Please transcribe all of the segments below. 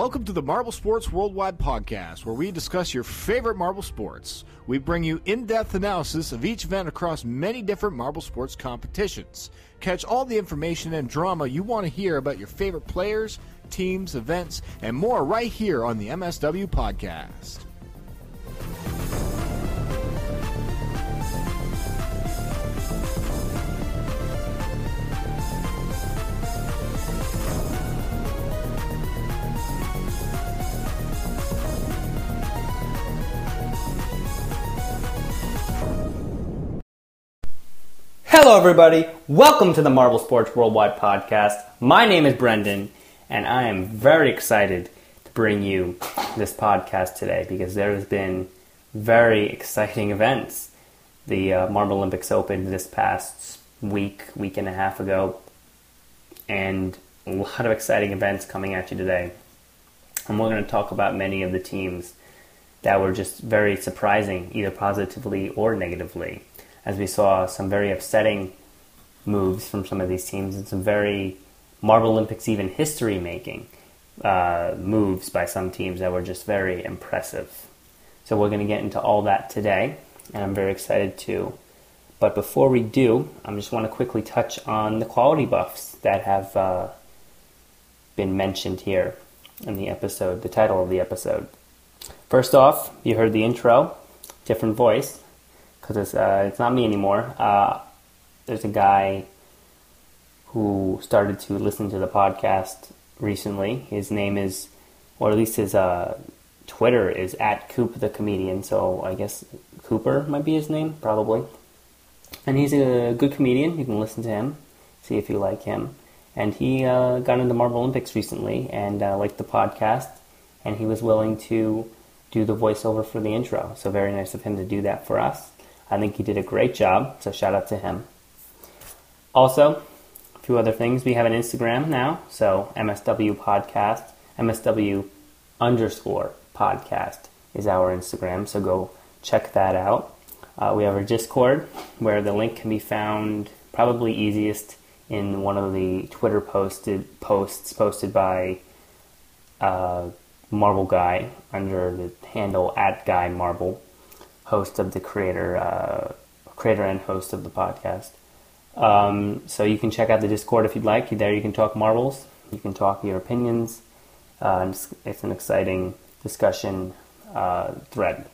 Welcome to the Marble Sports Worldwide podcast, where we discuss your favorite marble sports. We bring you in depth analysis of each event across many different marble sports competitions. Catch all the information and drama you want to hear about your favorite players, teams, events, and more right here on the MSW podcast. Hello, everybody. Welcome to the Marble Sports Worldwide podcast. My name is Brendan, and I am very excited to bring you this podcast today because there has been very exciting events. The uh, Marble Olympics opened this past week, week and a half ago, and a lot of exciting events coming at you today. And we're going to talk about many of the teams that were just very surprising, either positively or negatively as we saw some very upsetting moves from some of these teams and some very Marble Olympics even history making uh, moves by some teams that were just very impressive. So we're going to get into all that today, and I'm very excited to. But before we do, I just want to quickly touch on the quality buffs that have uh, been mentioned here in the episode, the title of the episode. First off, you heard the intro, different voice because it's uh, it's not me anymore. Uh, there's a guy who started to listen to the podcast recently. His name is, or at least his uh, Twitter is at Coop the comedian. So I guess Cooper might be his name, probably. And he's a good comedian. You can listen to him, see if you like him. And he uh, got into Marble Olympics recently and uh, liked the podcast, and he was willing to do the voiceover for the intro. So very nice of him to do that for us. I think he did a great job, so shout out to him. Also, a few other things. We have an Instagram now, so MSW Podcast, MSW underscore podcast is our Instagram, so go check that out. Uh, we have our Discord, where the link can be found probably easiest in one of the Twitter posted posts posted by uh, Marble Guy under the handle at Guy Marble host of the creator, uh, creator and host of the podcast. Um, so you can check out the Discord if you'd like. There you can talk marbles. You can talk your opinions. Uh, it's, it's, an exciting discussion uh, thread.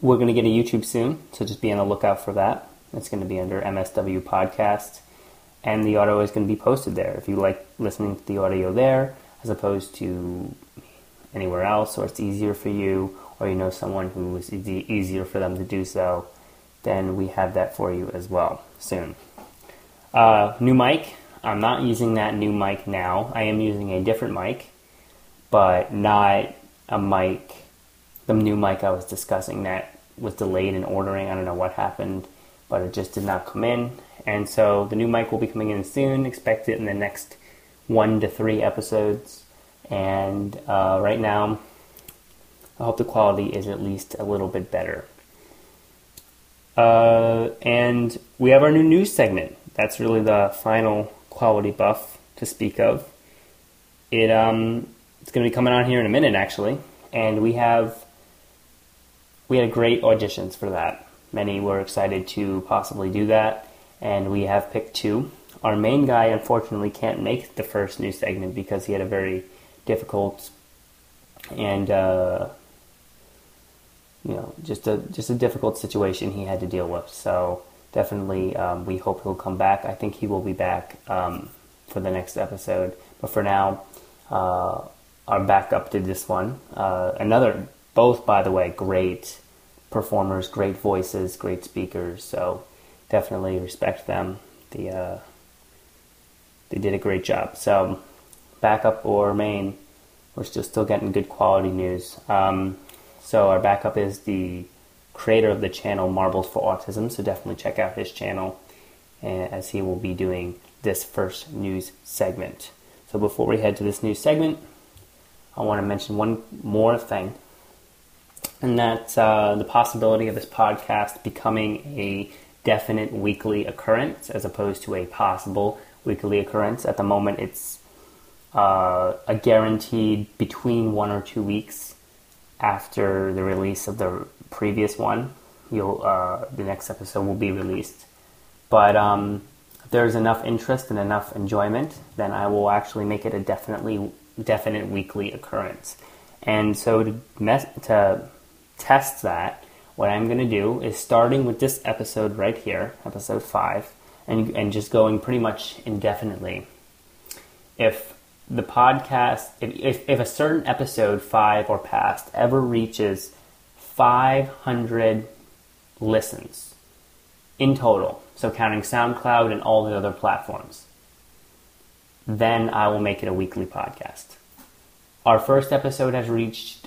We're going to get a YouTube soon, so just be on the lookout for that. It's going to be under MSW Podcast, and the audio is going to be posted there. If you like listening to the audio there, as opposed to anywhere else, or it's easier for you, or you know someone who is easier for them to do so, then we have that for you as well soon. Uh, new mic. I'm not using that new mic now. I am using a different mic, but not a mic, the new mic I was discussing that was delayed in ordering. I don't know what happened, but it just did not come in. And so the new mic will be coming in soon. Expect it in the next one to three episodes. And uh, right now, I hope the quality is at least a little bit better. Uh, and we have our new news segment. That's really the final quality buff to speak of. It um, it's going to be coming on here in a minute, actually, and we have we had great auditions for that. Many were excited to possibly do that, and we have picked two. Our main guy, unfortunately, can't make the first news segment because he had a very difficult and uh, you know, just a just a difficult situation he had to deal with. So definitely, um, we hope he'll come back. I think he will be back um, for the next episode. But for now, uh, our backup did this one. Uh, another, both by the way, great performers, great voices, great speakers. So definitely respect them. The uh, they did a great job. So backup or main, we're still still getting good quality news. Um, so our backup is the creator of the channel Marbles for Autism. So definitely check out his channel eh, as he will be doing this first news segment. So before we head to this news segment, I want to mention one more thing, and that's uh, the possibility of this podcast becoming a definite weekly occurrence as opposed to a possible weekly occurrence. At the moment, it's uh, a guaranteed between one or two weeks after the release of the previous one. You'll uh, the next episode will be released. But um, if there's enough interest and enough enjoyment, then I will actually make it a definitely definite weekly occurrence. And so to, mes- to test that, what I'm going to do is starting with this episode right here, episode five, and and just going pretty much indefinitely. If the podcast, if, if, a certain episode, five or past, ever reaches 500 listens in total, so counting SoundCloud and all the other platforms, then I will make it a weekly podcast. Our first episode has reached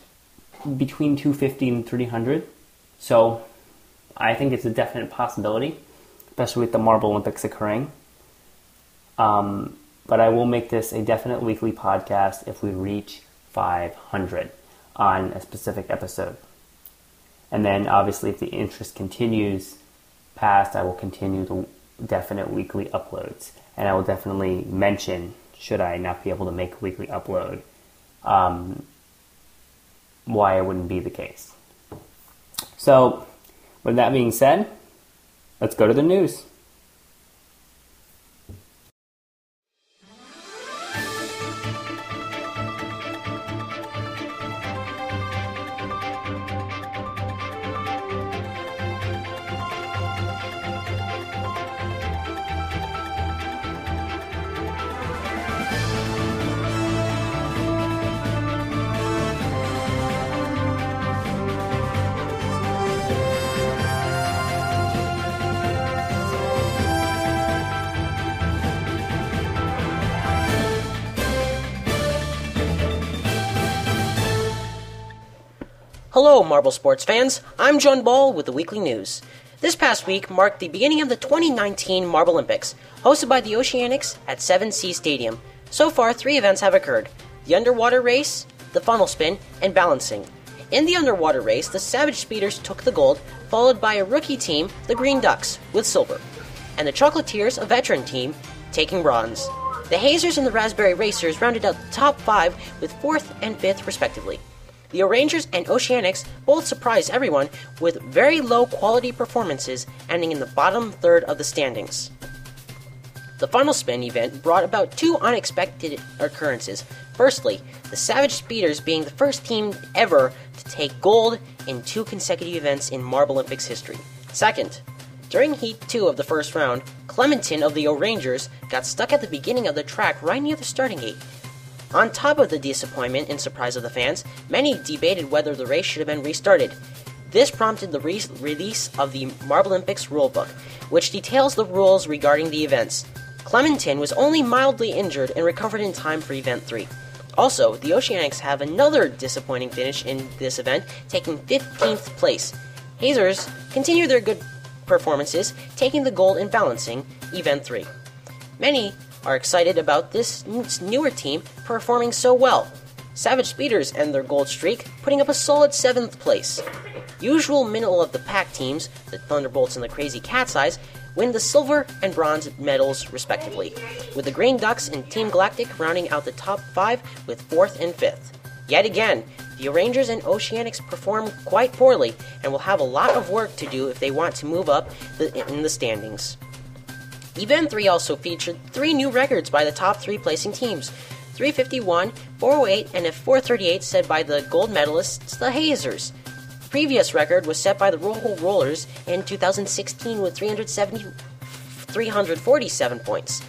between 250 and 300, so I think it's a definite possibility, especially with the Marble Olympics occurring. Um, but I will make this a definite weekly podcast if we reach 500 on a specific episode. And then, obviously, if the interest continues past, I will continue the definite weekly uploads. And I will definitely mention, should I not be able to make a weekly upload, um, why it wouldn't be the case. So, with that being said, let's go to the news. Marble Sports fans. I'm John Ball with the Weekly News. This past week marked the beginning of the 2019 Marble Olympics, hosted by the Oceanics at 7 Seas Stadium. So far, three events have occurred the underwater race, the funnel spin, and balancing. In the underwater race, the Savage Speeders took the gold, followed by a rookie team, the Green Ducks, with silver, and the Chocolatiers, a veteran team, taking bronze. The Hazers and the Raspberry Racers rounded out the top five with fourth and fifth, respectively. The O'Rangers and Oceanics both surprised everyone with very low quality performances, ending in the bottom third of the standings. The Funnel spin event brought about two unexpected occurrences. Firstly, the Savage Speeders being the first team ever to take gold in two consecutive events in Marble Olympics history. Second, during Heat 2 of the first round, Clementin of the O'Rangers got stuck at the beginning of the track right near the starting gate on top of the disappointment and surprise of the fans, many debated whether the race should have been restarted. This prompted the re- release of the Marble Olympics rulebook, which details the rules regarding the events. Clementin was only mildly injured and recovered in time for Event 3. Also, the Oceanics have another disappointing finish in this event, taking 15th place. Hazers continue their good performances, taking the gold in balancing Event 3. Many are excited about this newer team performing so well. Savage Speeders end their gold streak, putting up a solid 7th place. Usual middle of the pack teams, the Thunderbolts and the Crazy Cat's Eyes, win the silver and bronze medals respectively, with the Green Ducks and Team Galactic rounding out the top 5 with 4th and 5th. Yet again, the Rangers and Oceanics perform quite poorly and will have a lot of work to do if they want to move up in the standings. Event 3 also featured three new records by the top three placing teams 351, 408, and a 438 set by the gold medalists, the Hazers. Previous record was set by the Rojo Rollers in 2016 with 370, 347 points.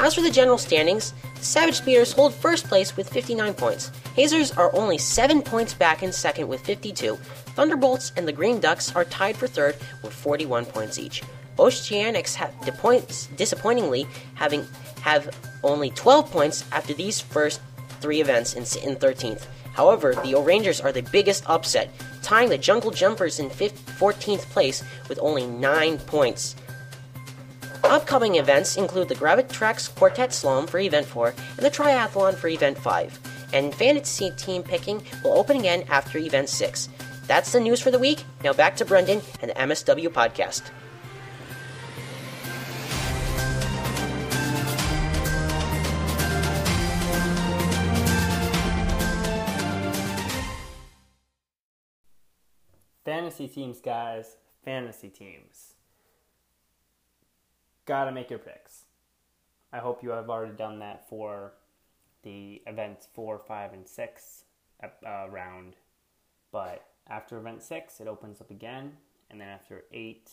As for the general standings, the Savage Speeders hold first place with 59 points. Hazers are only 7 points back in second with 52. Thunderbolts and the Green Ducks are tied for third with 41 points each. Oceanics have disappointingly having have only 12 points after these first three events in, in 13th. However, the O'Rangers are the biggest upset, tying the Jungle Jumpers in 15th, 14th place with only 9 points. Upcoming events include the Gravitrax Quartet Slalom for Event 4 and the Triathlon for Event 5. And fantasy team picking will open again after Event 6. That's the news for the week. Now back to Brendan and the MSW podcast. Fantasy teams, guys, fantasy teams. Gotta make your picks. I hope you have already done that for the events four, five, and six uh, round. But after event six, it opens up again, and then after eight,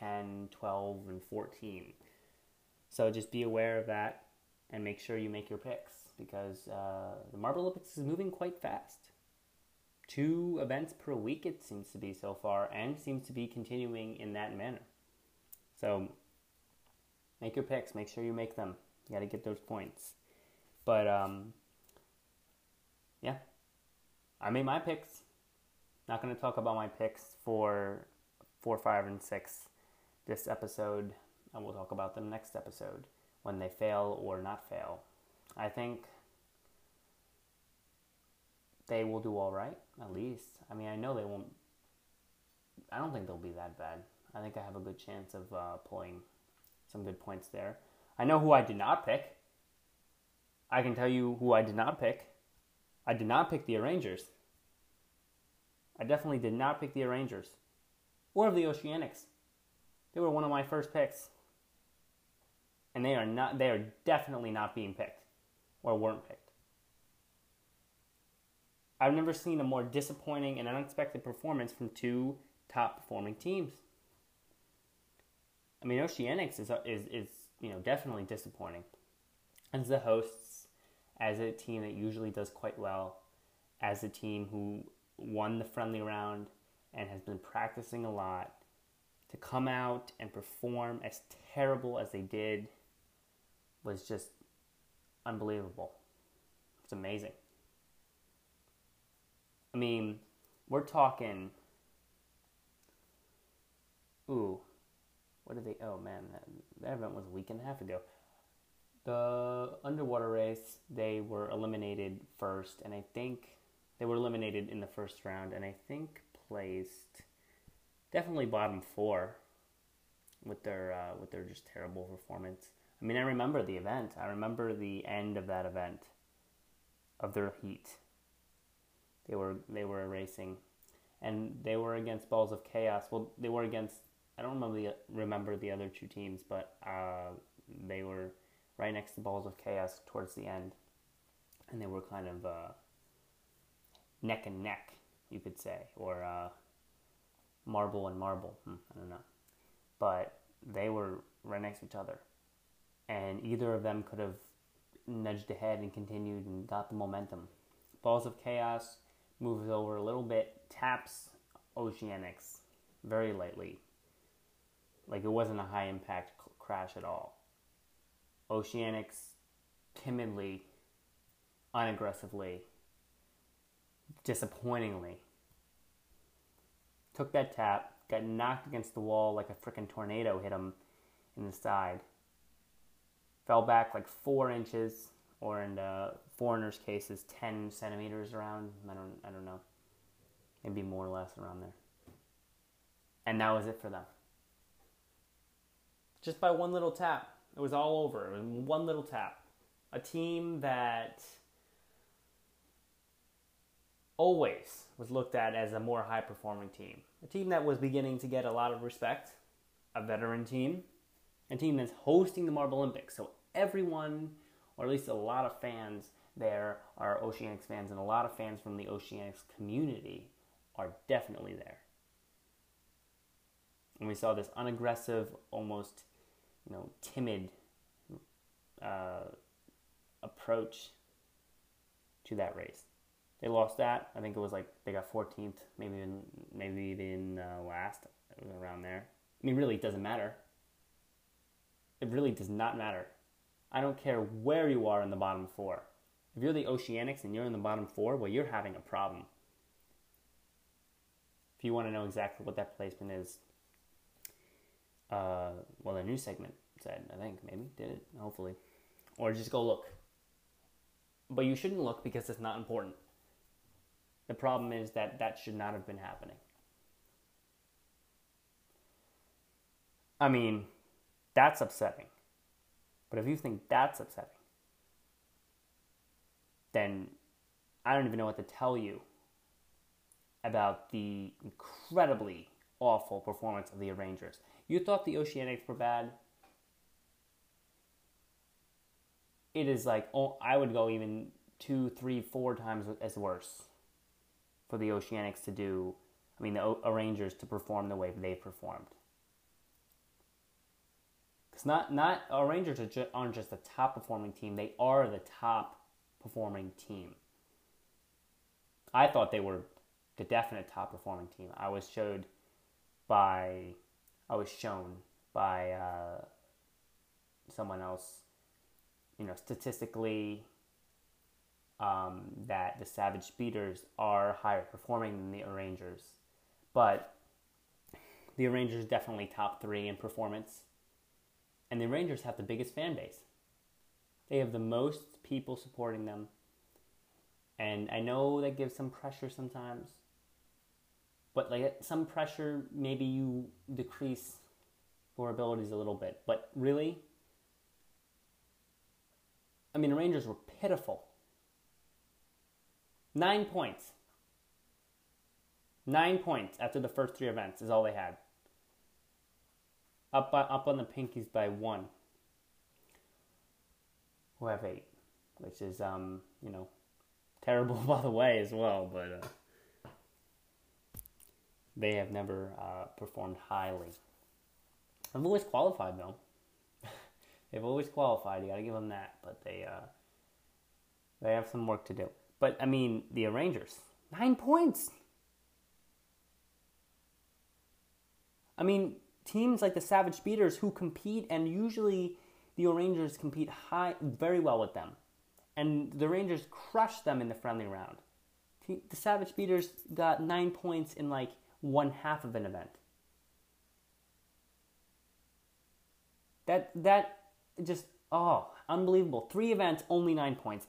10, 12, and 14. So just be aware of that and make sure you make your picks because uh, the Marble Olympics is moving quite fast. Two events per week, it seems to be so far, and seems to be continuing in that manner. So make your picks, make sure you make them. You got to get those points. But um, yeah, I made my picks. Not going to talk about my picks for four, five, and six this episode, and we'll talk about them next episode when they fail or not fail. I think they will do all right, at least. I mean, I know they won't. I don't think they'll be that bad. I think I have a good chance of uh, pulling some good points there. I know who I did not pick. I can tell you who I did not pick. I did not pick the O'Rangers. I definitely did not pick the O'Rangers or the Oceanics. They were one of my first picks. And they are not they are definitely not being picked or weren't picked. I've never seen a more disappointing and unexpected performance from two top performing teams. I mean, Oceanics is is is you know definitely disappointing. As the hosts, as a team that usually does quite well, as a team who won the friendly round and has been practicing a lot, to come out and perform as terrible as they did was just unbelievable. It's amazing. I mean, we're talking. Ooh, what did they? Oh man, that, that event was a week and a half ago. The underwater race, they were eliminated first, and I think they were eliminated in the first round, and I think placed definitely bottom four with their uh, with their just terrible performance. I mean, I remember the event. I remember the end of that event, of their heat. They were they were racing, and they were against Balls of Chaos. Well, they were against. I don't remember the remember the other two teams, but uh, they were right next to Balls of Chaos towards the end, and they were kind of uh, neck and neck, you could say, or uh, marble and marble. Hmm, I don't know, but they were right next to each other and either of them could have nudged ahead and continued and got the momentum. Balls of Chaos moves over a little bit, taps Oceanics very lightly. Like it wasn't a high impact crash at all. Oceanics timidly, unaggressively, disappointingly took that tap, got knocked against the wall like a freaking tornado hit him in the side fell back like four inches, or in the foreigner's case is ten centimeters around. I don't, I don't know, maybe more or less around there. And that was it for them. Just by one little tap, it was all over. It was one little tap. A team that always was looked at as a more high performing team. A team that was beginning to get a lot of respect, a veteran team, a team that's hosting the Marble Olympics. So everyone, or at least a lot of fans there, are Oceanics fans, and a lot of fans from the Oceanics community are definitely there. And we saw this unaggressive, almost, you know, timid uh, approach to that race. They lost that. I think it was like they got 14th, maybe even maybe even uh, last. Around there. I mean, really, it doesn't matter. It really does not matter. I don't care where you are in the bottom four. If you're the Oceanics and you're in the bottom four, well, you're having a problem. If you want to know exactly what that placement is, uh, well, the news segment said, I think, maybe, did it? Hopefully. Or just go look. But you shouldn't look because it's not important. The problem is that that should not have been happening. I mean, that's upsetting. But if you think that's upsetting, then I don't even know what to tell you about the incredibly awful performance of the O'Rangers. You thought the Oceanics were bad. It is like oh, I would go even two, three, four times as worse for the Oceanics to do. I mean, the O'Rangers to perform the way they performed. Because not not our Rangers are ju- aren't just the top performing team; they are the top performing team. I thought they were the definite top performing team. I was showed by, I was shown by uh, someone else, you know, statistically, um, that the Savage Speeders are higher performing than the Rangers, but the Rangers definitely top three in performance, and the Rangers have the biggest fan base. They have the most people supporting them. And I know that gives some pressure sometimes. But like some pressure, maybe you decrease your abilities a little bit. But really, I mean, the Rangers were pitiful. Nine points. Nine points after the first three events is all they had. Up, by, up on the Pinkies by one who have eight, which is um, you know terrible by the way as well, but uh, they have never uh, performed highly. I've always qualified though. They've always qualified. You got to give them that, but they uh, they have some work to do. But I mean, the Rangers nine points. I mean, teams like the Savage Speeders who compete and usually the Rangers compete high, very well with them. And the Rangers crushed them in the friendly round. The Savage Speeders got nine points in like one half of an event. That that just oh unbelievable! Three events, only nine points.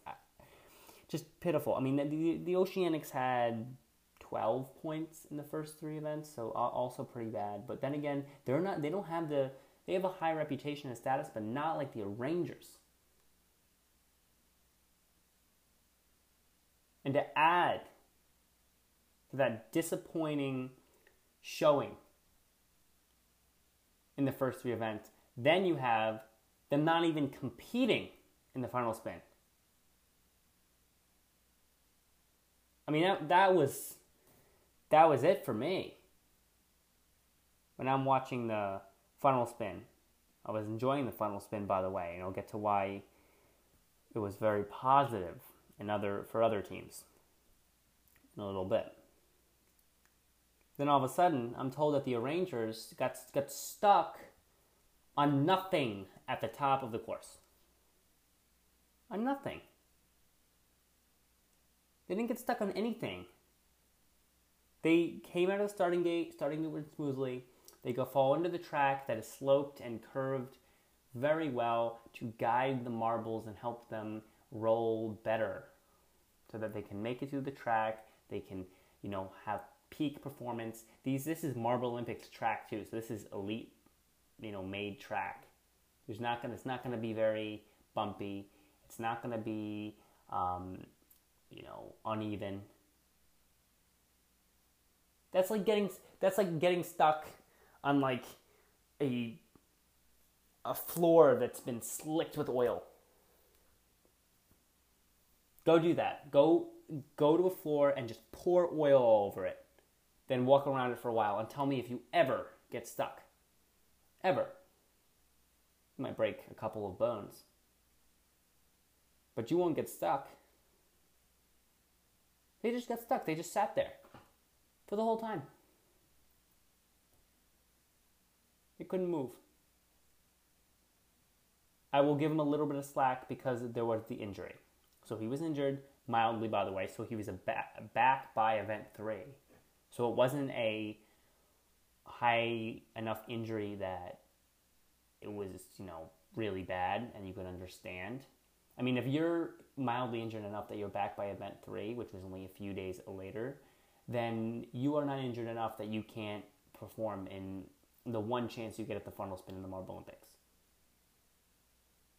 Just pitiful. I mean, the the Oceanics had 12 points in the first three events, so also pretty bad. But then again, they're not. They don't have the they have a high reputation and status, but not like the Rangers. And to add to that disappointing showing in the first three events, then you have them not even competing in the final spin. I mean that, that was that was it for me. When I'm watching the funnel spin. I was enjoying the funnel spin, by the way, and I'll get to why it was very positive in other for other teams in a little bit. Then all of a sudden, I'm told that the O'Rangers got got stuck on nothing at the top of the course. On nothing. They didn't get stuck on anything. They came out of the starting gate, starting run smoothly. They go fall into the track that is sloped and curved very well to guide the marbles and help them roll better so that they can make it through the track. They can, you know, have peak performance. These this is Marble Olympics track too, so this is elite, you know, made track. There's not gonna it's not gonna be very bumpy. It's not gonna be um, you know uneven. That's like getting that's like getting stuck on like a a floor that's been slicked with oil. Go do that. Go go to a floor and just pour oil all over it. Then walk around it for a while and tell me if you ever get stuck. Ever. You might break a couple of bones. But you won't get stuck. They just got stuck. They just sat there for the whole time. He couldn't move. I will give him a little bit of slack because there was the injury. So he was injured mildly, by the way. So he was a back, back by event three. So it wasn't a high enough injury that it was, you know, really bad and you could understand. I mean, if you're mildly injured enough that you're back by event three, which was only a few days later, then you are not injured enough that you can't perform in the one chance you get at the funnel spin in the Marble Olympics.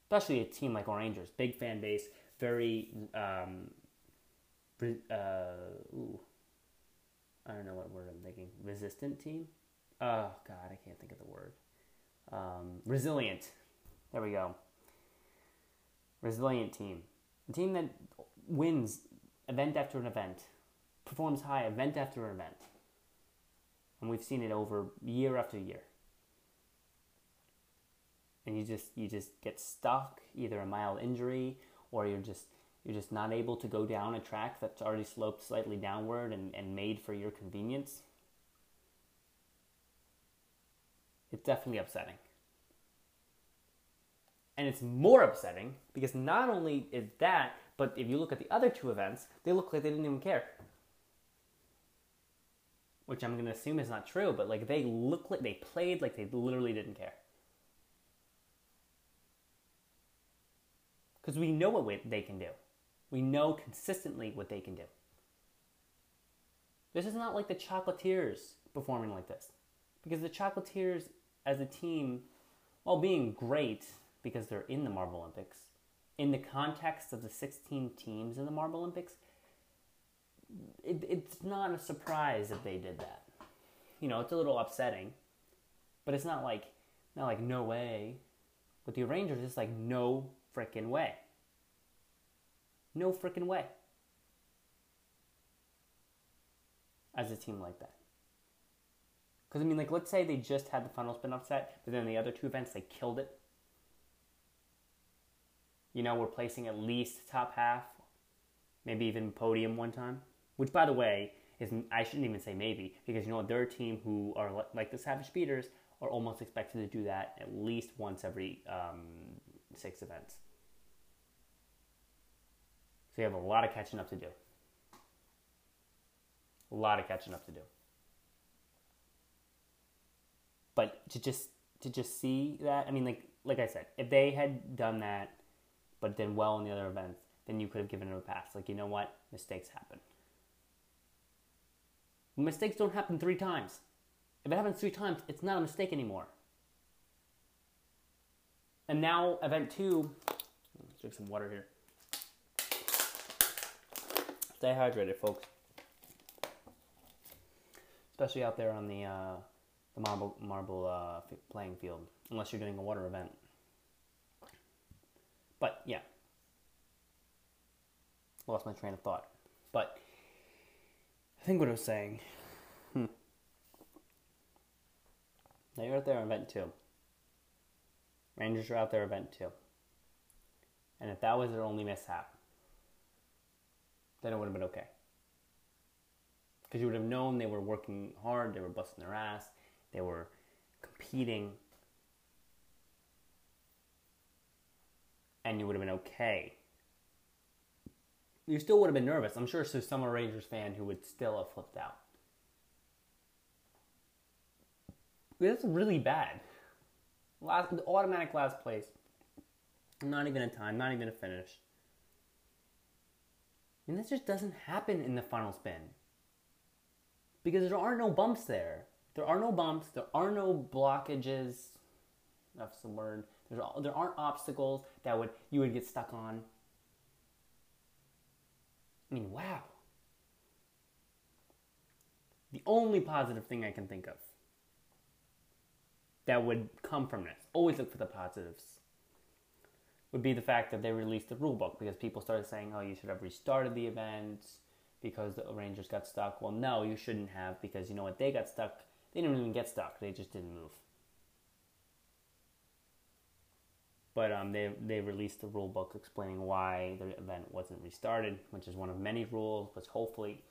Especially a team like Rangers, big fan base, very um, uh, ooh, I don't know what word I'm thinking. Resistant team. Oh God, I can't think of the word. Um, resilient. There we go. Resilient team. A team that wins event after an event, performs high event after event. And we've seen it over year after year. And you just you just get stuck, either a mild injury or you're just you're just not able to go down a track that's already sloped slightly downward and, and made for your convenience. It's definitely upsetting. And it's more upsetting because not only is that, but if you look at the other two events, they look like they didn't even care. Which I'm going to assume is not true, but like they look like they played like they literally didn't care. Because we know what they can do. We know consistently what they can do. This is not like the Chocolatiers performing like this. Because the Chocolatiers as a team, while being great because they're in the Marble Olympics, in the context of the 16 teams in the Marble Olympics, it, it's not a surprise that they did that. You know, it's a little upsetting, but it's not like not like no way. With the Rangers, it's like no freaking way. No freaking way. As a team like that. Because, I mean, like, let's say they just had the funnel spin upset, but then the other two events, they killed it. You know, we're placing at least top half, maybe even podium one time. Which, by the way, is I shouldn't even say maybe, because, you know, they're a team who are like the Savage Speeders are almost expected to do that at least once every um, six events. So you have a lot of catching up to do. A lot of catching up to do. But to just to just see that, I mean, like like I said, if they had done that, but done well in the other events, then you could have given it a pass. Like you know what, mistakes happen. Mistakes don't happen three times. If it happens three times, it's not a mistake anymore. And now, event two, let's drink some water here. Stay hydrated, folks. Especially out there on the uh, the marble marble uh, playing field, unless you're doing a water event. But yeah, lost my train of thought. But I think what I was saying. Hmm. Now you're out there in event two. Rangers are out there event two. And if that was their only mishap, then it would have been okay. Because you would have known they were working hard, they were busting their ass, they were competing, and you would have been okay. You still would have been nervous. I'm sure there's some Rangers fan who would still have flipped out. That's really bad. Last, automatic last place. Not even a time, not even a finish. And this just doesn't happen in the funnel spin. Because there are no bumps there. There are no bumps. There are no blockages. That's the word. There's, there aren't obstacles that would you would get stuck on. I mean, wow. The only positive thing I can think of that would come from this, always look for the positives, would be the fact that they released the rule book because people started saying, oh, you should have restarted the event because the Rangers got stuck. Well, no, you shouldn't have because you know what? They got stuck they didn't even get stuck. They just didn't move. But um, they they released a rule book explaining why the event wasn't restarted, which is one of many rules. But hopefully,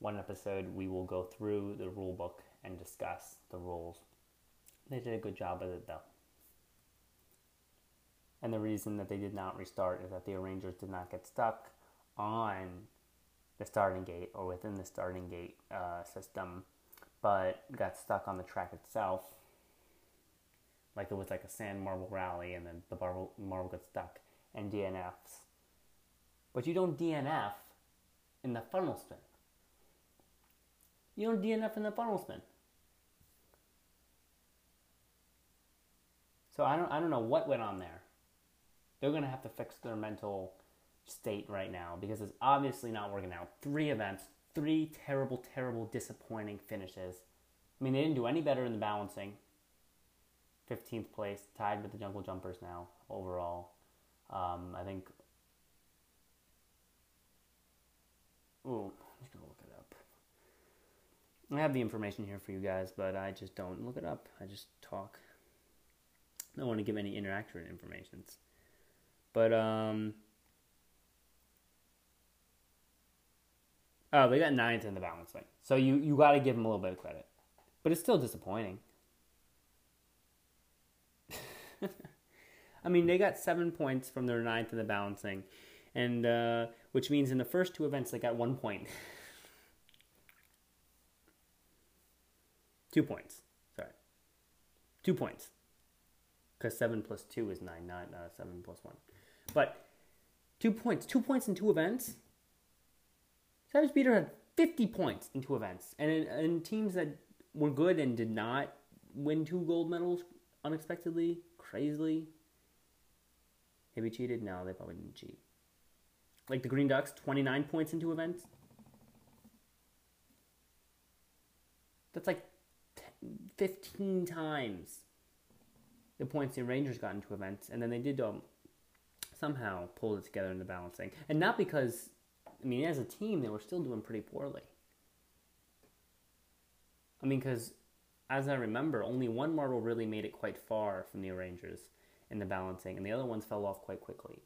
one episode we will go through the rule book and discuss the rules. They did a good job of it though. And the reason that they did not restart is that the O'Rangers did not get stuck on the starting gate or within the starting gate uh, system but got stuck on the track itself. Like it was like a sand marble rally, and then the marble, marble got stuck and DNFs. But you don't DNF in the funnel spin. You don't DNF in the funnel spin. So I don't I don't know what went on there. They're gonna have to fix their mental state right now because it's obviously not working out. Three events, three terrible, terrible, disappointing finishes. I mean, they didn't do any better in the balancing. 15th place, tied with the Jungle Jumpers now overall. Um, I think. Ooh, I'm just gonna look it up. I have the information here for you guys, but I just don't look it up. I just talk. I don't want to give any inaccurate informations. But um Oh, they got ninth in the balance balancing. So you, you gotta give them a little bit of credit. But it's still disappointing. I mean, they got seven points from their ninth in the balancing, and uh, which means in the first two events they got one point. two points. Sorry, two points. Because seven plus two is nine, not uh, seven plus one. But two points, two points in two events. Savage Peter had 50 points in two events, and in, in teams that were good and did not win two gold medals unexpectedly, crazily. Maybe cheated? No, they probably didn't cheat. Like the Green Ducks, 29 points in two events. That's like 10, 15 times the points the Rangers got into events, and then they did um, somehow pull it together in the balancing. And not because, I mean, as a team, they were still doing pretty poorly. I mean, because as I remember, only one marble really made it quite far from the O'Rangers in the balancing, and the other ones fell off quite quickly.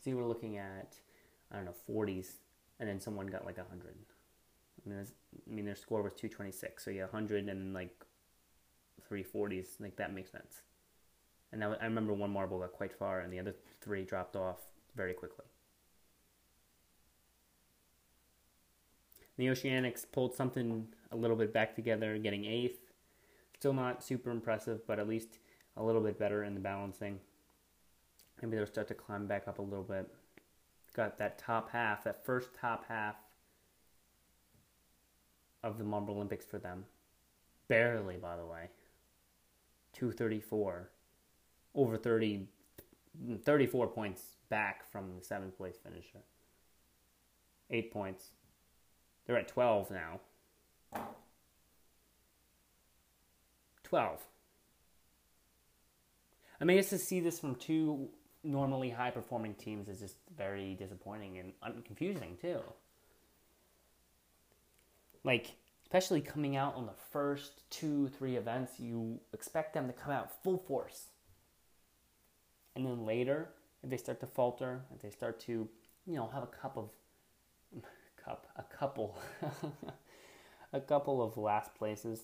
So you were looking at, I don't know, 40s, and then someone got like 100. I mean, I mean, their score was 226, so yeah, 100 and like 340s, like that makes sense. And I remember one marble got quite far, and the other three dropped off very quickly. The Oceanics pulled something a little bit back together, getting eighth. Still not super impressive, but at least a little bit better in the balancing. Maybe they'll start to climb back up a little bit. Got that top half, that first top half of the Marble Olympics for them. Barely, by the way. 234. Over 30, 34 points back from the seventh place finisher. Eight points. They're at 12 now. 12. I mean, I guess to see this from two normally high performing teams is just very disappointing and confusing, too. Like, especially coming out on the first two, three events, you expect them to come out full force. And then later, if they start to falter, if they start to, you know, have a cup of cup, a couple, a couple of last places,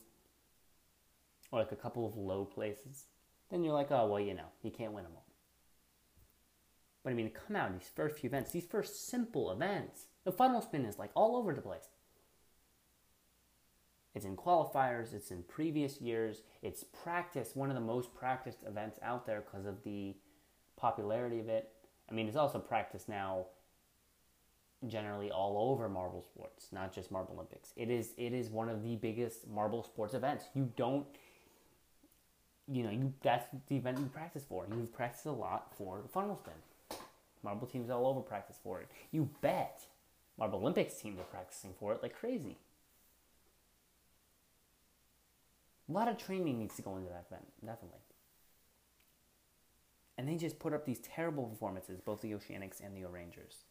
or like a couple of low places, then you're like, oh well, you know, you can't win them all. But I mean, come out these first few events, these first simple events, the funnel spin is like all over the place. It's in qualifiers, it's in previous years, it's practiced, one of the most practiced events out there because of the popularity of it. I mean, it's also practiced now generally all over marble sports, not just Marble Olympics. It is it is one of the biggest marble sports events. You don't you know, you that's the event you practice for. You've practiced a lot for the funnel spin. Marble teams all over practice for it. You bet Marble Olympics teams are practicing for it like crazy. A lot of training needs to go into that event, definitely. And they just put up these terrible performances, both the Oceanics and the Rangers.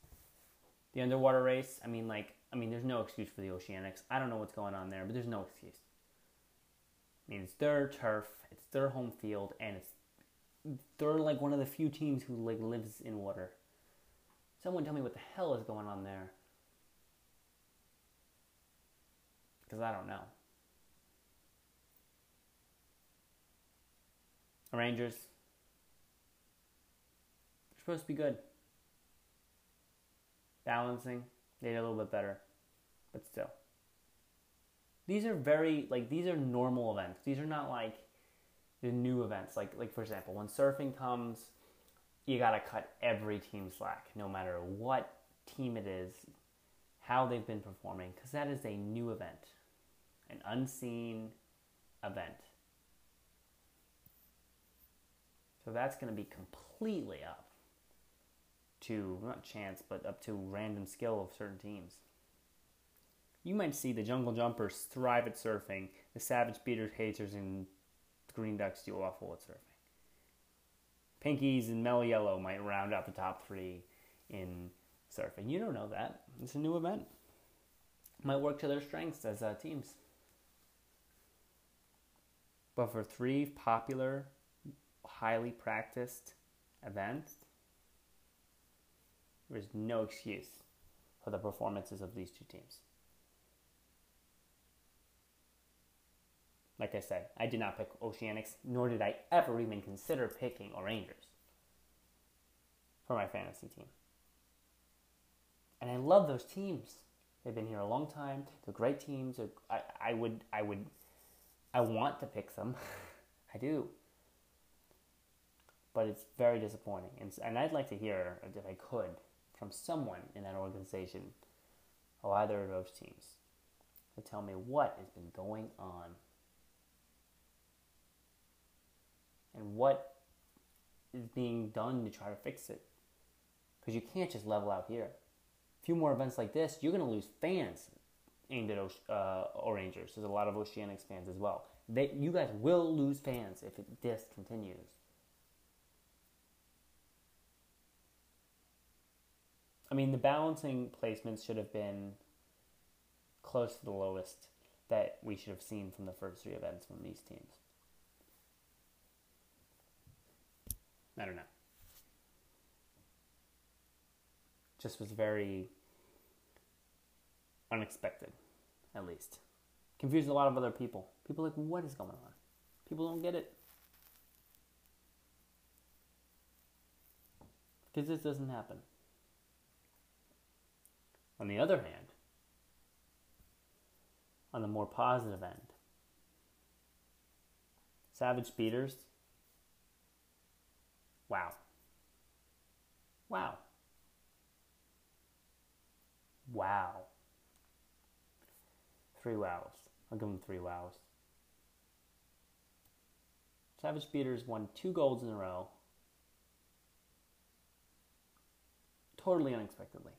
The underwater race, I mean, like, I mean, there's no excuse for the Oceanics. I don't know what's going on there, but there's no excuse. It's their turf, it's their home field, and it's they're like one of the few teams who like lives in water. Someone tell me what the hell is going on there. Because I don't know. Rangers. They're supposed to be good balancing, they did a little bit better, but still. These are very like these are normal events. These are not like the new events. Like like for example, when surfing comes, you gotta cut every team slack, no matter what team it is, how they've been performing, because that is a new event, an unseen event. So that's going to be completely up to not chance, but up to random skill of certain teams. You might see the Jungle Jumpers thrive at surfing, the Savage Speeders, Hazers, and Green Ducks do awful at surfing. Pinkies and Mellow Yellow might round out the top three in surfing. You don't know that. It's a new event. Might work to their strengths as uh, teams. But for three popular, highly practiced events, there is no excuse for the performances of these two teams. Like I said, I did not pick Oceanics, nor did I ever even consider picking O'Rangers for my fantasy team. And I love those teams. They've been here a long time. They're great teams. I, I would, I would, I want to pick them. I do. But it's very disappointing. And, and I'd like to hear, if I could, from someone in that organization or either of those teams to tell me what has been going on and what is being done to try to fix it. Because you can't just level out here. A few more events like this, you're going to lose fans aimed at uh, O'Rangers. There's a lot of Oceanics fans as well. They, you guys will lose fans if it, this continues. I mean, the balancing placements should have been close to the lowest that we should have seen from the first three events from these teams. I don't know. Just was very unexpected, at least. Confused a lot of other people. People like, what is going on? People don't get it. Because this doesn't happen. On the other hand, on the more positive end, Savage Speeders Wow. Wow. Wow. Three wows. I'll give them three wows. Savage Speeders won two golds in a row. Totally unexpectedly.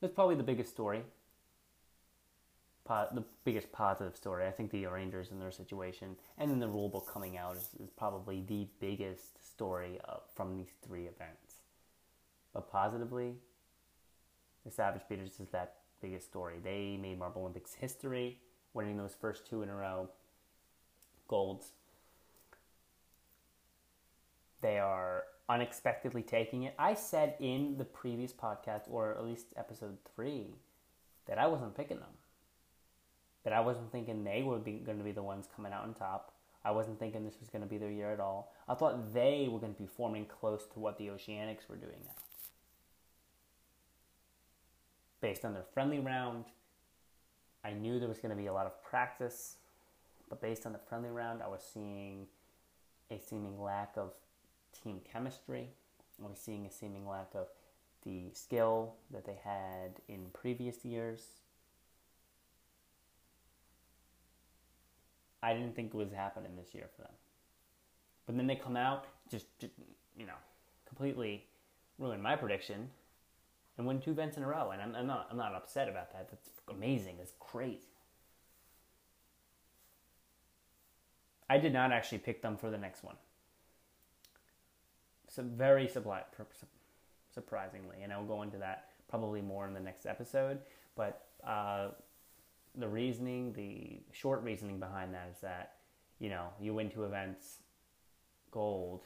That's probably the biggest story the biggest positive story. I think the Rangers and their situation, and then the rule book coming out is, is probably the biggest story uh, from these three events. But positively, the Savage Speeders is that biggest story. They made Marble Olympics history, winning those first two in a row, golds. They are unexpectedly taking it. I said in the previous podcast, or at least episode three, that I wasn't picking them that I wasn't thinking they were going to be the ones coming out on top. I wasn't thinking this was going to be their year at all. I thought they were going to be forming close to what the Oceanics were doing now. Based on their friendly round, I knew there was going to be a lot of practice, but based on the friendly round, I was seeing a seeming lack of team chemistry. I was seeing a seeming lack of the skill that they had in previous years. I didn't think it was happening this year for them. But then they come out, just, just you know, completely ruin my prediction and win two events in a row. And I'm, I'm, not I'm not upset about that. That's amazing. That's great. I did not actually pick them for the next one. So very surprisingly, and I'll go into that probably more in the next episode. But uh, the reasoning, the short reasoning behind that is that, you know, you win two events, gold,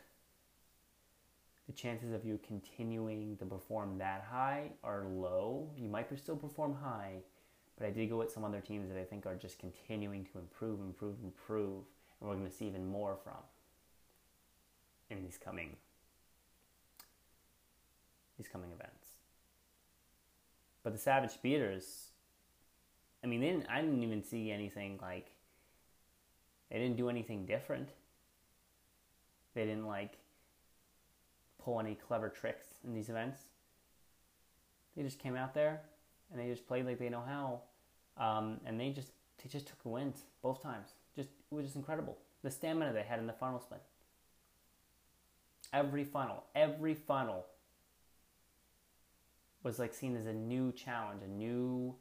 the chances of you continuing to perform that high are low. You might still perform high, but I did go with some other teams that I think are just continuing to improve, improve, improve, and we're going to see even more from in these coming these coming events. But the Savage Speeders I mean, they didn't, I didn't even see anything like they didn't do anything different. They didn't like pull any clever tricks in these events. They just came out there and they just played like they know how, um, and they just they just took the wins both times. Just it was just incredible. The stamina they had in the final spin. Every funnel, every funnel was like seen as a new challenge, a new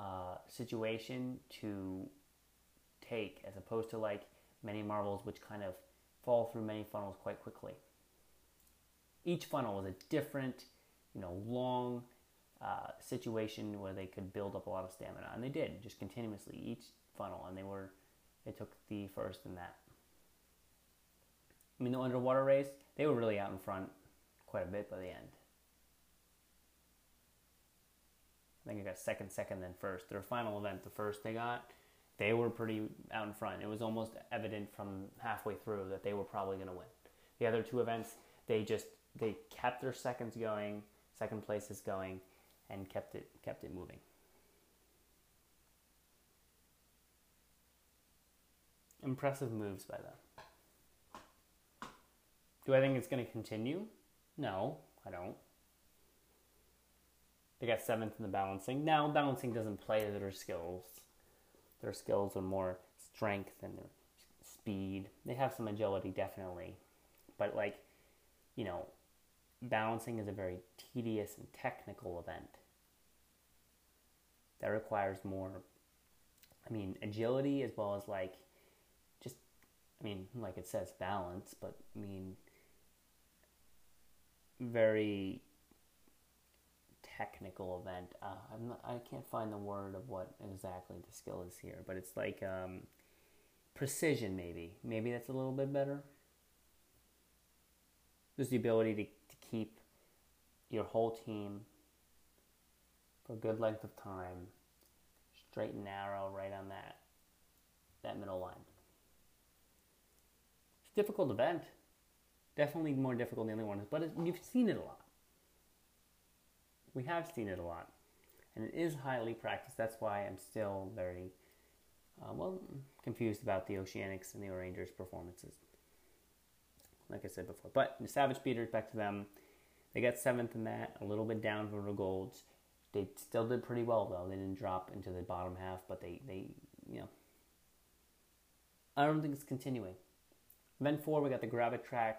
uh, situation to take as opposed to like many marbles which kind of fall through many funnels quite quickly. Each funnel was a different, you know, long uh, situation where they could build up a lot of stamina, and they did just continuously each funnel, and they were they took the first in that. I mean, the underwater race, they were really out in front quite a bit by the end. I think got second, second, then first. Their final event, the first they got, they were pretty out in front. It was almost evident from halfway through that they were probably going to win. The other two events, they just they kept their seconds going, second places going, and kept it kept it moving. Impressive moves by them. Do I think it's going to continue? No, I don't. They got seventh in the balancing. Now, balancing doesn't play to their skills. Their skills are more strength and their speed. They have some agility, definitely. But, like, you know, balancing is a very tedious and technical event that requires more, I mean, agility as well as, like, just, I mean, like it says, balance, but I mean, very technical event. Uh, I'm not, I can't find the word of what exactly the skill is here, but it's like um, precision, maybe. Maybe that's a little bit better. Just the ability to, to keep your whole team for a good length of time, straight and narrow, right on that that middle line. It's a difficult event. Definitely more difficult than the other ones, but it, you've seen it a lot. We have seen it a lot. And it is highly practiced. That's why I'm still very, uh, well, confused about the Oceanics and the O'Rangers' performances. Like I said before. But the Savage Speeders, back to them. They got seventh in that, a little bit down from the golds. They still did pretty well, though. They didn't drop into the bottom half, but they, they you know. I don't think it's continuing. Event four, we got the Gravitrax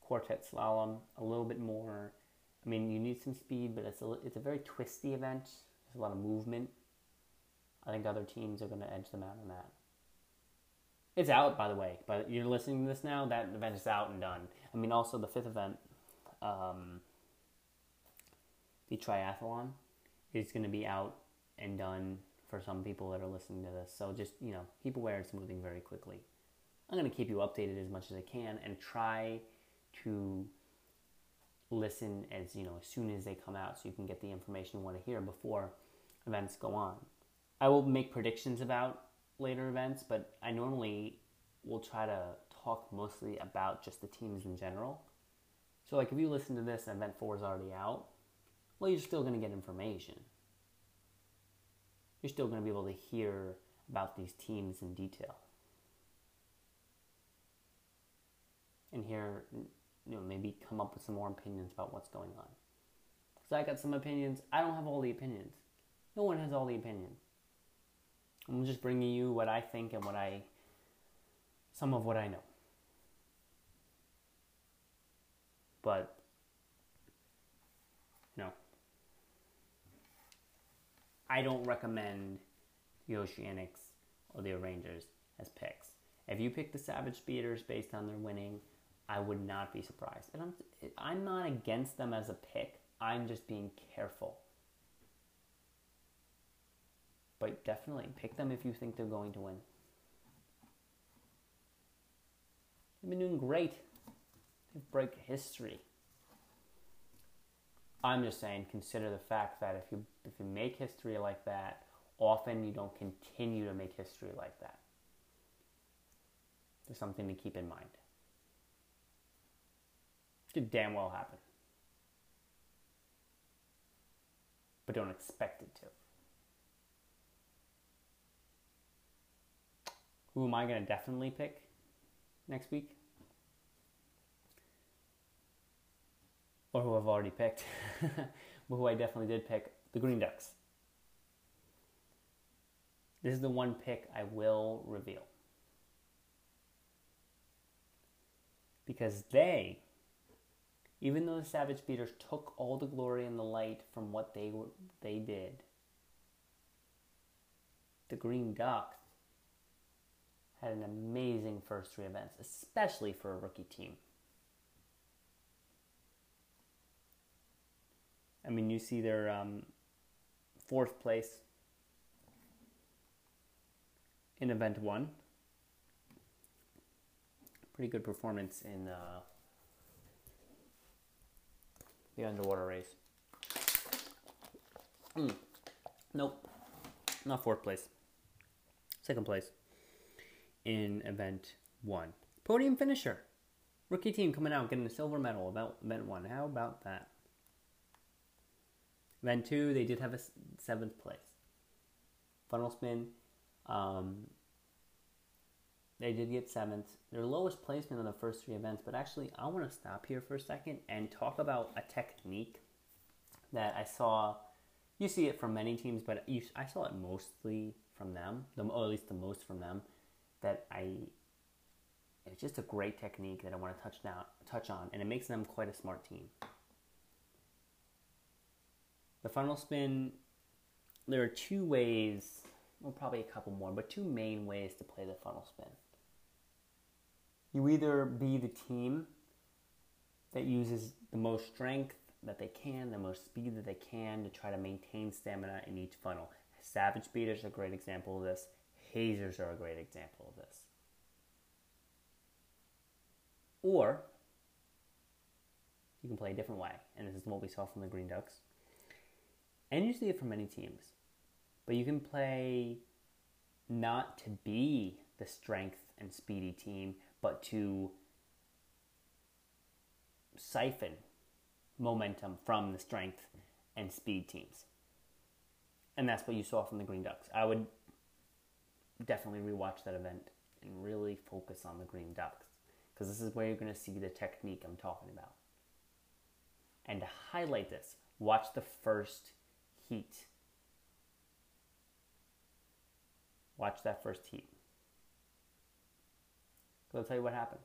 Quartet Slalom, a little bit more I mean, you need some speed, but it's a, it's a very twisty event. There's a lot of movement. I think other teams are going to edge them out on that. It's out, by the way, but you're listening to this now. That event is out and done. I mean, also the fifth event, um, the triathlon, is going to be out and done for some people that are listening to this. So just you know, keep aware it's moving very quickly. I'm going to keep you updated as much as I can and try to listen as you know as soon as they come out so you can get the information you want to hear before events go on. I will make predictions about later events but i normally will try to talk mostly about just the teams in general. So like if you listen to this and event 4 is already out well you're still going to get information. You're still going to be able to hear about these teams in detail. And hear you know, maybe come up with some more opinions about what's going on. Because I got some opinions. I don't have all the opinions. No one has all the opinions. I'm just bringing you what I think and what I, some of what I know. But, no. I don't recommend the Oceanics or the Rangers as picks. If you pick the Savage Speeders based on their winning, I would not be surprised. And I'm, I'm not against them as a pick. I'm just being careful. But definitely pick them if you think they're going to win. They've been doing great. They break history. I'm just saying, consider the fact that if you if you make history like that, often you don't continue to make history like that. There's something to keep in mind. Could damn well happen. But don't expect it to. Who am I going to definitely pick next week? Or who I've already picked. but who I definitely did pick the Green Ducks. This is the one pick I will reveal. Because they even though the Savage Speeders took all the glory and the light from what they they did, the Green Ducks had an amazing first three events, especially for a rookie team. I mean, you see their um, fourth place in event one. Pretty good performance in uh, the underwater race. Mm. Nope, not fourth place. Second place in event one. Podium finisher. Rookie team coming out getting a silver medal about event one. How about that? Event two, they did have a seventh place. Funnel spin, um, they did get seventh. Their lowest placement on the first three events, but actually, I want to stop here for a second and talk about a technique that I saw. You see it from many teams, but you, I saw it mostly from them, the, or at least the most from them. That I, it's just a great technique that I want to touch now, touch on, and it makes them quite a smart team. The funnel spin, there are two ways, well, probably a couple more, but two main ways to play the funnel spin. You either be the team that uses the most strength that they can, the most speed that they can to try to maintain stamina in each funnel. Savage speeders are a great example of this. Hazers are a great example of this. Or you can play a different way, and this is what we saw from the Green Ducks and you see it from many teams. But you can play not to be the strength and speedy team, but to siphon momentum from the strength and speed teams. And that's what you saw from the Green Ducks. I would definitely rewatch that event and really focus on the Green Ducks because this is where you're going to see the technique I'm talking about. And to highlight this, watch the first heat. Watch that first heat. So I'll tell you what happened.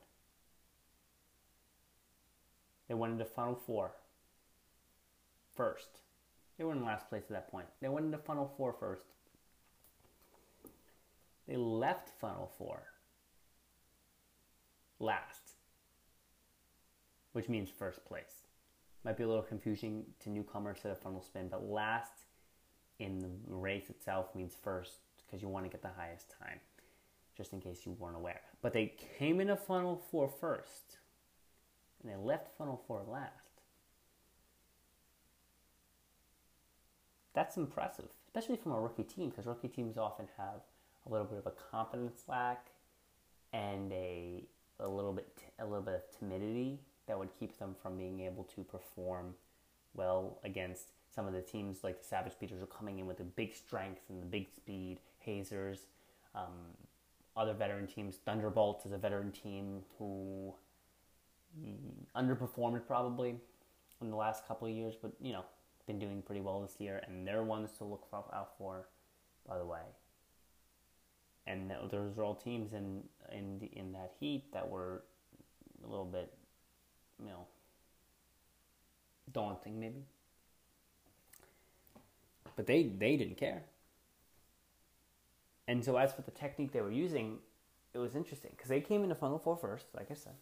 They went into Funnel Four first. They were in last place at that point. They went into Funnel Four first. They left Funnel 4 last, which means first place. Might be a little confusing to newcomers to the funnel spin, but last in the race itself means first because you want to get the highest time, just in case you weren't aware. But they came into funnel four first, and they left funnel four last. That's impressive, especially from a rookie team, because rookie teams often have a little bit of a confidence lack and a a little bit a little bit of timidity that would keep them from being able to perform well against some of the teams like the Savage Speeders are coming in with the big strength and the big speed. Hazers, um, other veteran teams. Thunderbolts is a veteran team who mm, underperformed probably in the last couple of years, but you know been doing pretty well this year, and they're ones to look out for, by the way. And those are all teams in in in that heat that were a little bit you know, daunting maybe. But they, they didn't care. And so as for the technique they were using, it was interesting because they came into funnel four first, like I said.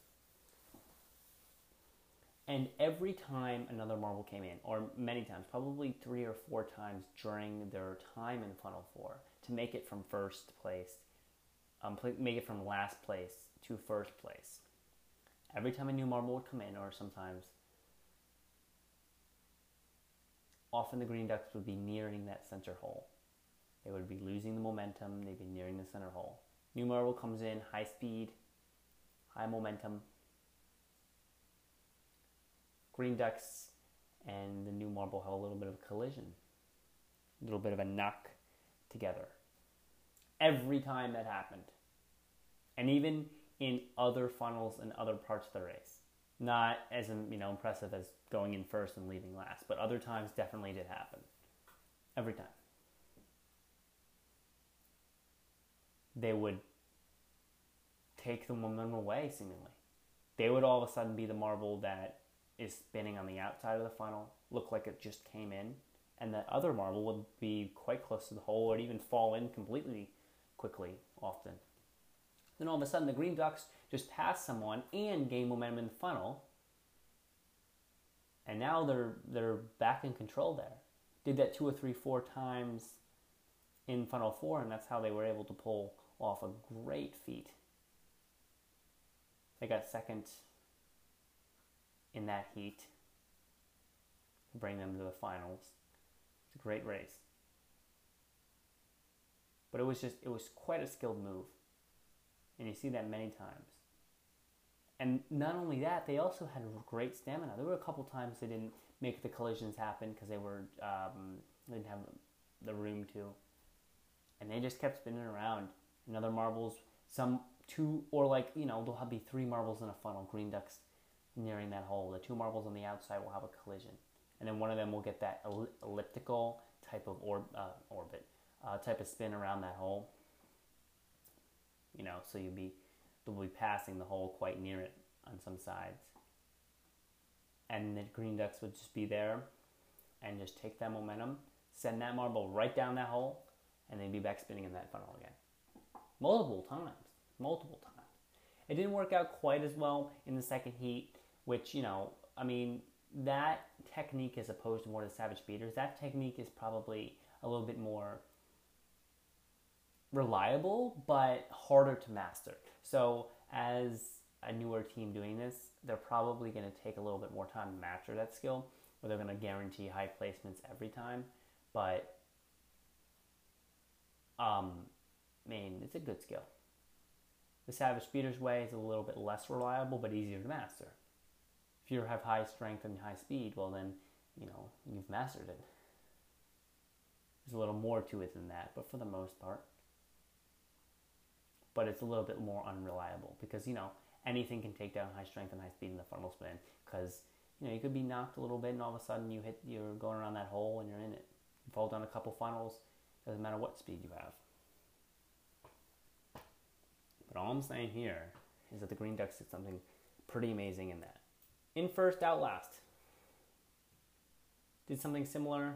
And every time another marble came in, or many times, probably three or four times during their time in funnel four, to make it from first place, um, make it from last place to first place, every time a new marble would come in, or sometimes often the green ducks would be nearing that center hole. They would be losing the momentum, they'd be nearing the center hole. New marble comes in, high speed, high momentum. Green ducks and the new marble have a little bit of a collision, a little bit of a knock together. Every time that happened. And even in other funnels and other parts of the race. Not as you know impressive as going in first and leaving last, but other times definitely did happen. Every time. They would take the momentum away seemingly. They would all of a sudden be the marble that is spinning on the outside of the funnel, look like it just came in, and that other marble would be quite close to the hole or even fall in completely quickly often. Then all of a sudden, the Green Ducks just pass someone and gain momentum in the funnel, and now they're they're back in control there. Did that two or three, four times in funnel four, and that's how they were able to pull off a great feat. They got second in that heat to bring them to the finals. It's a great race. But it was just, it was quite a skilled move. And you see that many times. And not only that, they also had great stamina. There were a couple times they didn't make the collisions happen because they were um, they didn't have the room to, and they just kept spinning around. And other marbles, some two or like you know there'll be three marbles in a funnel. Green ducks nearing that hole. The two marbles on the outside will have a collision, and then one of them will get that elliptical type of or, uh, orbit, uh, type of spin around that hole. You know, so you'll be they'll be passing the hole quite near it on some sides, and the green ducks would just be there and just take that momentum, send that marble right down that hole, and then be back spinning in that funnel again, multiple times, multiple times. It didn't work out quite as well in the second heat, which you know, I mean, that technique as opposed to more the savage speeders, that technique is probably a little bit more reliable but harder to master. So as a newer team doing this, they're probably going to take a little bit more time to master that skill, or they're going to guarantee high placements every time. But, um, I mean, it's a good skill. The Savage Speeder's way is a little bit less reliable, but easier to master. If you have high strength and high speed, well then, you know, you've mastered it. There's a little more to it than that, but for the most part, but it's a little bit more unreliable because you know anything can take down high strength and high speed in the funnel spin because you know you could be knocked a little bit and all of a sudden you hit you're going around that hole and you're in it. You fall down a couple funnels, doesn't matter what speed you have. All I'm saying here is that the Green Ducks did something pretty amazing in that. In first, out last. Did something similar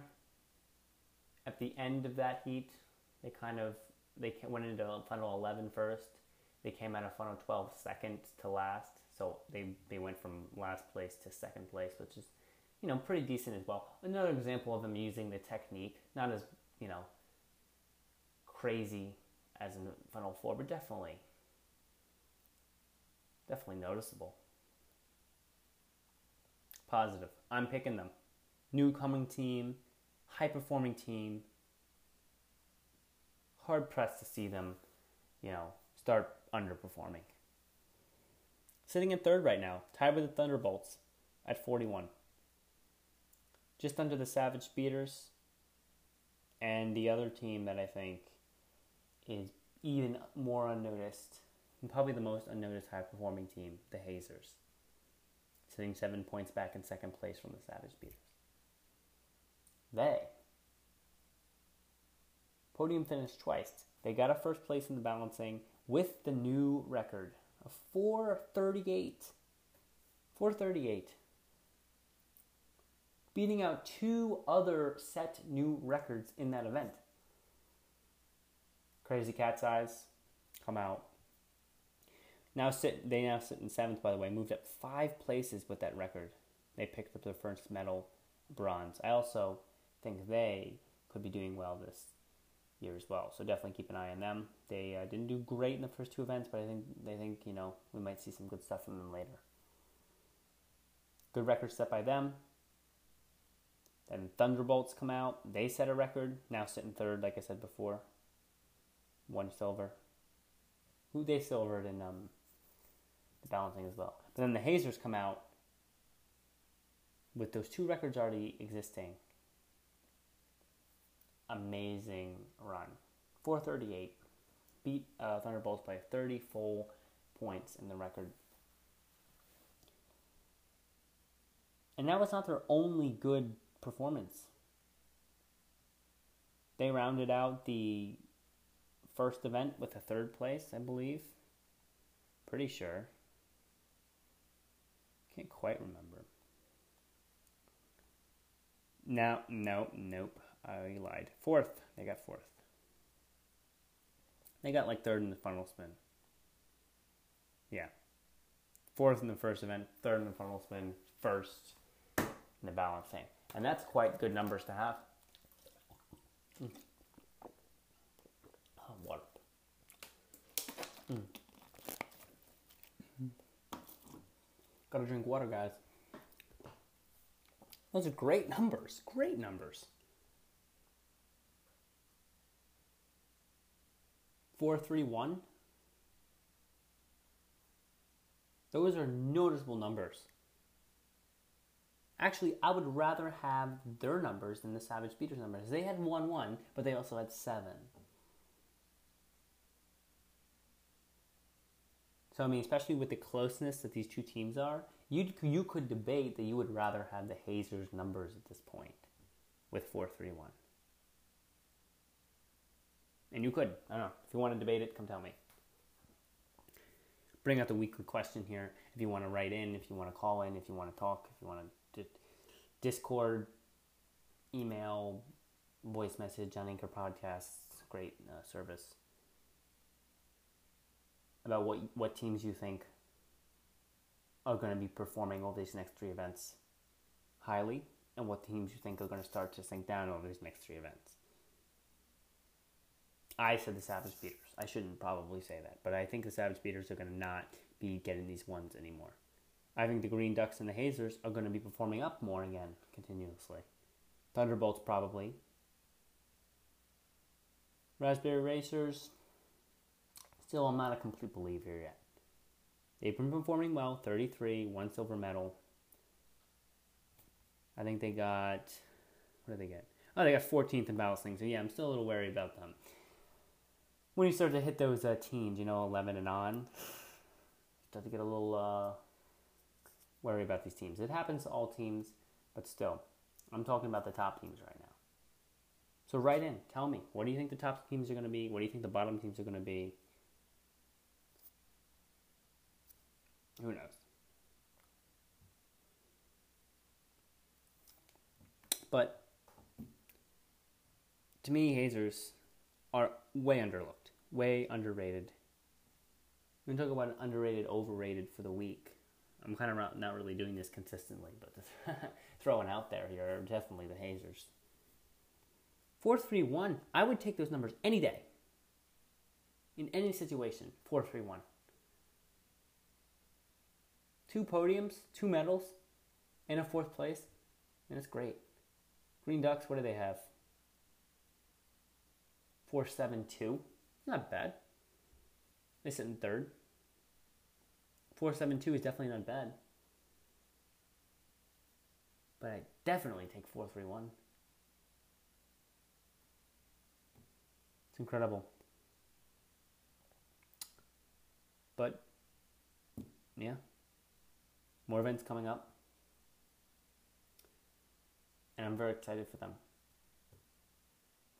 at the end of that heat. They kind of they went into funnel 11 first. They came out of funnel 12 second to last. So they, they went from last place to second place, which is, you know, pretty decent as well. Another example of them using the technique, not as, you know, crazy as in funnel 4, but definitely, definitely noticeable. Positive. I'm picking them. New coming team, high performing team, hard pressed to see them, you know, start underperforming. Sitting in third right now, tied with the Thunderbolts at 41. Just under the Savage Speeders and the other team that I think is even more unnoticed, and probably the most unnoticed high performing team, the Hazers. Sitting seven points back in second place from the Savage Speeders. They podium finished twice. They got a first place in the balancing with the new record of 438. 438. Beating out two other set new records in that event. Crazy Cat's Eyes come out. Now sit they now sit in seventh by the way, moved up five places with that record. They picked up their first medal bronze. I also think they could be doing well this year as well. So definitely keep an eye on them. They uh, didn't do great in the first two events, but I think they think you know we might see some good stuff from them later. Good record set by them. Then Thunderbolts come out. They set a record. Now sitting third, like I said before. One silver. Who they silvered in um, the balancing as well. But then the Hazers come out with those two records already existing amazing run. 438. Beat uh, Thunderbolts by 30 full points in the record. And that was not their only good performance. They rounded out the first event with a third place, I believe. Pretty sure. Can't quite remember. No, no, nope. I lied. Fourth. They got fourth. They got like third in the funnel spin. Yeah. Fourth in the first event, third in the funnel spin, first in the balancing. And that's quite good numbers to have. Mm. Oh, water. Mm. Gotta drink water, guys. Those are great numbers. Great numbers. 431. Those are noticeable numbers. Actually, I would rather have their numbers than the Savage Speeders numbers. They had 1 1, but they also had 7. So, I mean, especially with the closeness that these two teams are, you you could debate that you would rather have the Hazers numbers at this point with 431. And you could. I don't know. If you want to debate it, come tell me. Bring out the weekly question here. If you want to write in, if you want to call in, if you want to talk, if you want to Discord, email, voice message on Anchor Podcasts, great uh, service. About what what teams you think are going to be performing all these next three events highly, and what teams you think are going to start to sink down over these next three events. I said the Savage Speeders. I shouldn't probably say that, but I think the Savage Speeders are going to not be getting these ones anymore. I think the Green Ducks and the Hazers are going to be performing up more again continuously. Thunderbolts probably. Raspberry Racers, still I'm not a complete believer yet. They've been performing well, 33, one silver medal. I think they got, what did they get? Oh, they got 14th in balancing, so yeah, I'm still a little wary about them. When you start to hit those uh, teens, you know, 11 and on, start to get a little uh, worry about these teams. It happens to all teams, but still, I'm talking about the top teams right now. So write in, tell me, what do you think the top teams are going to be? What do you think the bottom teams are going to be? Who knows? But to me, hazers are way underlooked, way underrated. We can talk about an underrated, overrated for the week. I'm kind of not really doing this consistently, but throwing out there here are definitely the hazers. 431, I would take those numbers any day. In any situation, 431. Two podiums, two medals, and a fourth place, and it's great. Green Ducks, what do they have? 472. Not bad. They sit in third. 472 is definitely not bad. But I definitely take 431. It's incredible. But, yeah. More events coming up. And I'm very excited for them.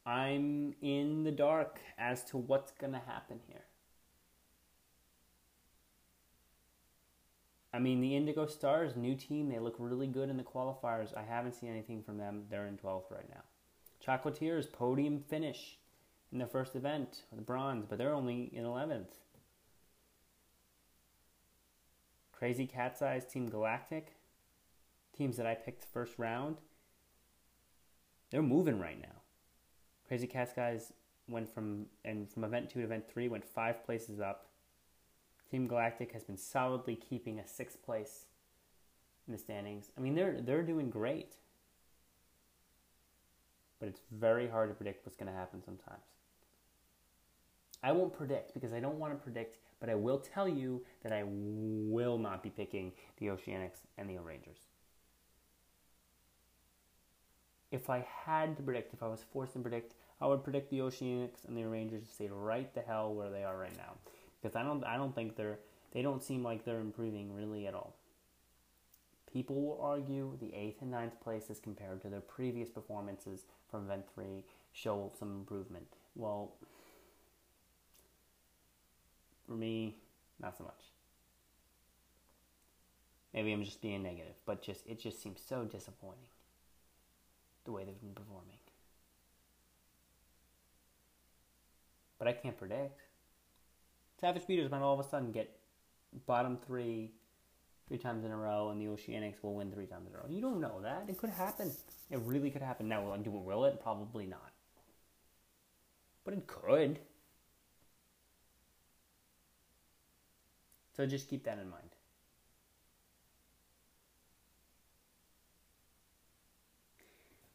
I'm in the dark as to what's going to happen here. I mean, the Indigo Stars, new team, they look really good in the qualifiers. I haven't seen anything from them. They're in 12th right now. Chocolatiers, podium finish in the first event, the bronze, but they're only in 11th. Crazy Cat's Eyes, Team Galactic, teams that I picked first round, they're moving right now. Crazy Cat's Eyes went from and from event two to event three went five places up. Team Galactic has been solidly keeping a sixth place in the standings. I mean, they're they're doing great, but it's very hard to predict what's going to happen sometimes. I won't predict because I don't want to predict, but I will tell you that I will not be picking the Oceanics and the Rangers. If I had to predict, if I was forced to predict, I would predict the Oceanics and the Rangers to stay right the hell where they are right now because I don't I don't think they're they don't seem like they're improving really at all. People will argue the eighth and ninth places compared to their previous performances from event three show some improvement. Well, for me, not so much. Maybe I'm just being negative, but just it just seems so disappointing. the way they've been performing. But I can't predict. Savage Speeders might all of a sudden get bottom three three times in a row, and the Oceanics will win three times in a row. You don't know that. It could happen. It really could happen. Now, will, it, will it? Probably not. But it could. So just keep that in mind.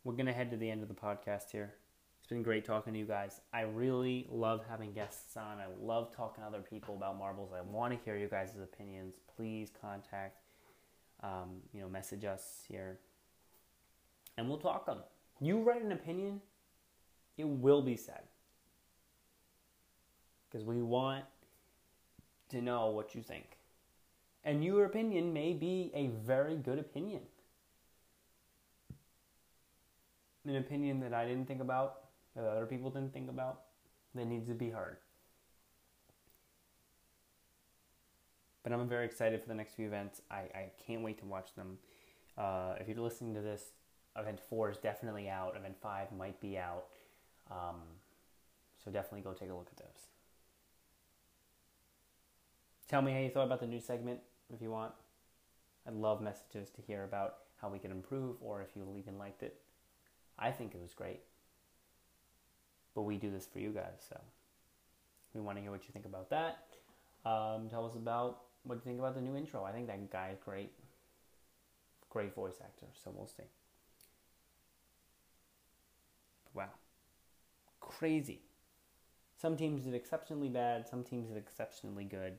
We're going to head to the end of the podcast here. It's been great talking to you guys. I really love having guests on. I love talking to other people about marbles. I want to hear you guys' opinions. Please contact, um, you know, message us here, and we'll talk them. You write an opinion, it will be said because we want to know what you think. And your opinion may be a very good opinion. An opinion that I didn't think about, that other people didn't think about, that needs to be heard. But I'm very excited for the next few events. I, I can't wait to watch them. Uh, if you're listening to this, event four is definitely out. Event five might be out. Um, so definitely go take a look at those. Tell me how you thought about the new segment if you want. I'd love messages to hear about how we can improve or if you even liked it. I think it was great. But we do this for you guys, so we want to hear what you think about that. Um, tell us about what you think about the new intro. I think that guy is great. Great voice actor, so we'll see. Wow. Crazy. Some teams did exceptionally bad, some teams did exceptionally good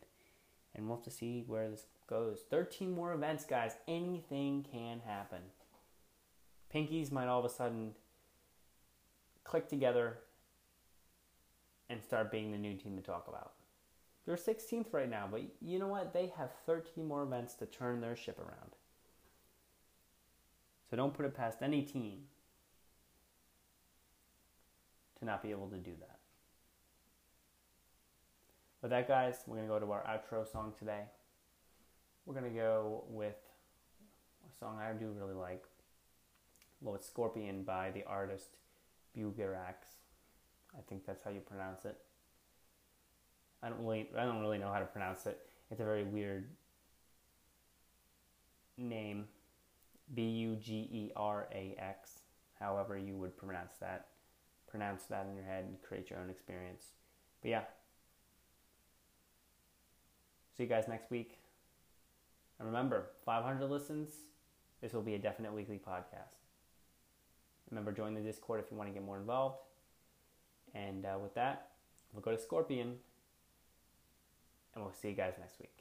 and we'll have to see where this goes. 13 more events, guys. Anything can happen. Pinkies might all of a sudden click together and start being the new team to talk about. They're 16th right now, but you know what? They have 13 more events to turn their ship around. So don't put it past any team to not be able to do that. With that, guys, we're going to go to our outro song today. We're going to go with a song I do really like. Well, Scorpion by the artist Bugerax. I think that's how you pronounce it. I don't really, I don't really know how to pronounce it. It's a very weird name. B U G E R A X. However you would pronounce that. Pronounce that in your head and create your own experience. But yeah, See you guys next week. And remember, 500 listens, this will be a definite weekly podcast. Remember, join the Discord if you want to get more involved. And uh, with that, we'll go to Scorpion, and we'll see you guys next week.